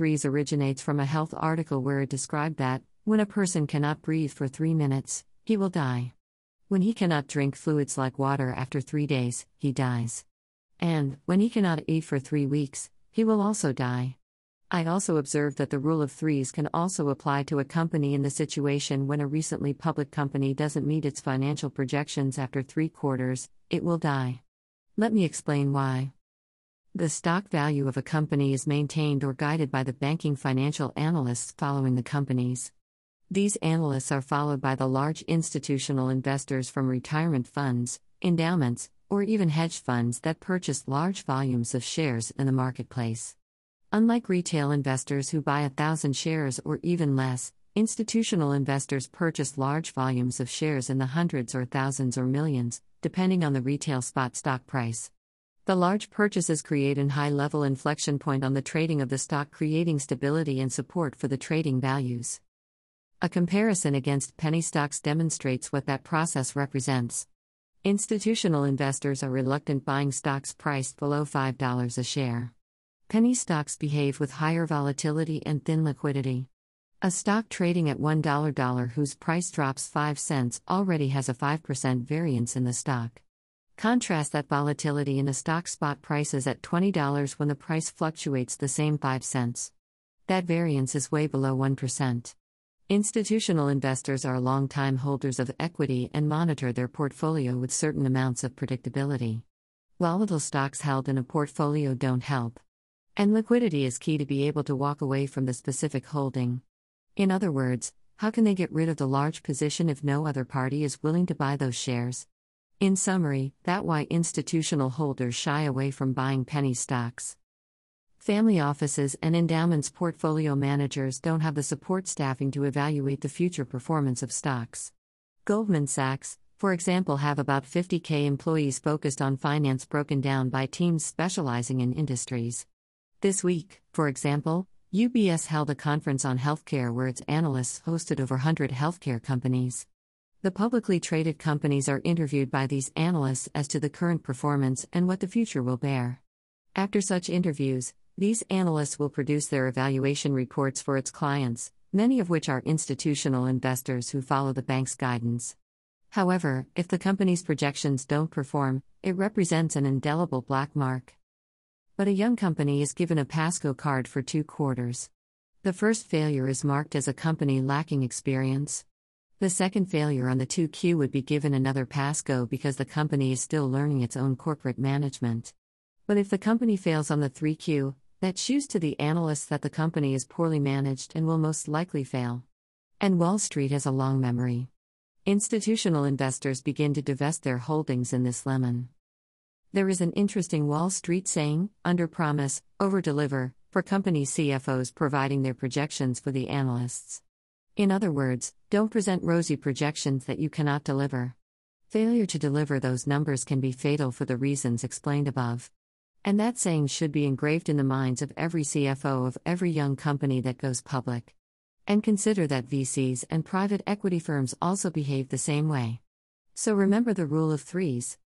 threes originates from a health article where it described that, when a person cannot breathe for three minutes, he will die. When he cannot drink fluids like water after three days, he dies. And, when he cannot eat for three weeks, he will also die. I also observed that the rule of threes can also apply to a company in the situation when a recently public company doesn't meet its financial projections after three quarters, it will die. Let me explain why. The stock value of a company is maintained or guided by the banking financial analysts following the companies. These analysts are followed by the large institutional investors from retirement funds, endowments, or even hedge funds that purchase large volumes of shares in the marketplace. Unlike retail investors who buy a thousand shares or even less, institutional investors purchase large volumes of shares in the hundreds or thousands or millions, depending on the retail spot stock price. The large purchases create an high level inflection point on the trading of the stock, creating stability and support for the trading values. A comparison against penny stocks demonstrates what that process represents. Institutional investors are reluctant buying stocks priced below $5 a share. Penny stocks behave with higher volatility and thin liquidity. A stock trading at $1 whose price drops 5 cents already has a 5% variance in the stock. Contrast that volatility in a stock spot prices at $20 when the price fluctuates the same 5 cents. That variance is way below 1%. Institutional investors are long-time holders of equity and monitor their portfolio with certain amounts of predictability. Volatile stocks held in a portfolio don't help. And liquidity is key to be able to walk away from the specific holding. In other words, how can they get rid of the large position if no other party is willing to buy those shares? In summary, that why institutional holders shy away from buying penny stocks. Family offices and endowments portfolio managers don't have the support staffing to evaluate the future performance of stocks. Goldman Sachs, for example, have about 50k employees focused on finance broken down by teams specializing in industries. This week, for example, UBS held a conference on healthcare where its analysts hosted over 100 healthcare companies. The publicly traded companies are interviewed by these analysts as to the current performance and what the future will bear. After such interviews, these analysts will produce their evaluation reports for its clients, many of which are institutional investors who follow the bank's guidance. However, if the company's projections don't perform, it represents an indelible black mark but a young company is given a PASCO card for two quarters. The first failure is marked as a company lacking experience. The second failure on the 2Q would be given another PASCO because the company is still learning its own corporate management. But if the company fails on the 3Q, that shows to the analysts that the company is poorly managed and will most likely fail. And Wall Street has a long memory. Institutional investors begin to divest their holdings in this lemon. There is an interesting Wall Street saying under promise, over deliver, for company CFOs providing their projections for the analysts. In other words, don't present rosy projections that you cannot deliver. Failure to deliver those numbers can be fatal for the reasons explained above. And that saying should be engraved in the minds of every CFO of every young company that goes public. And consider that VCs and private equity firms also behave the same way. So remember the rule of threes.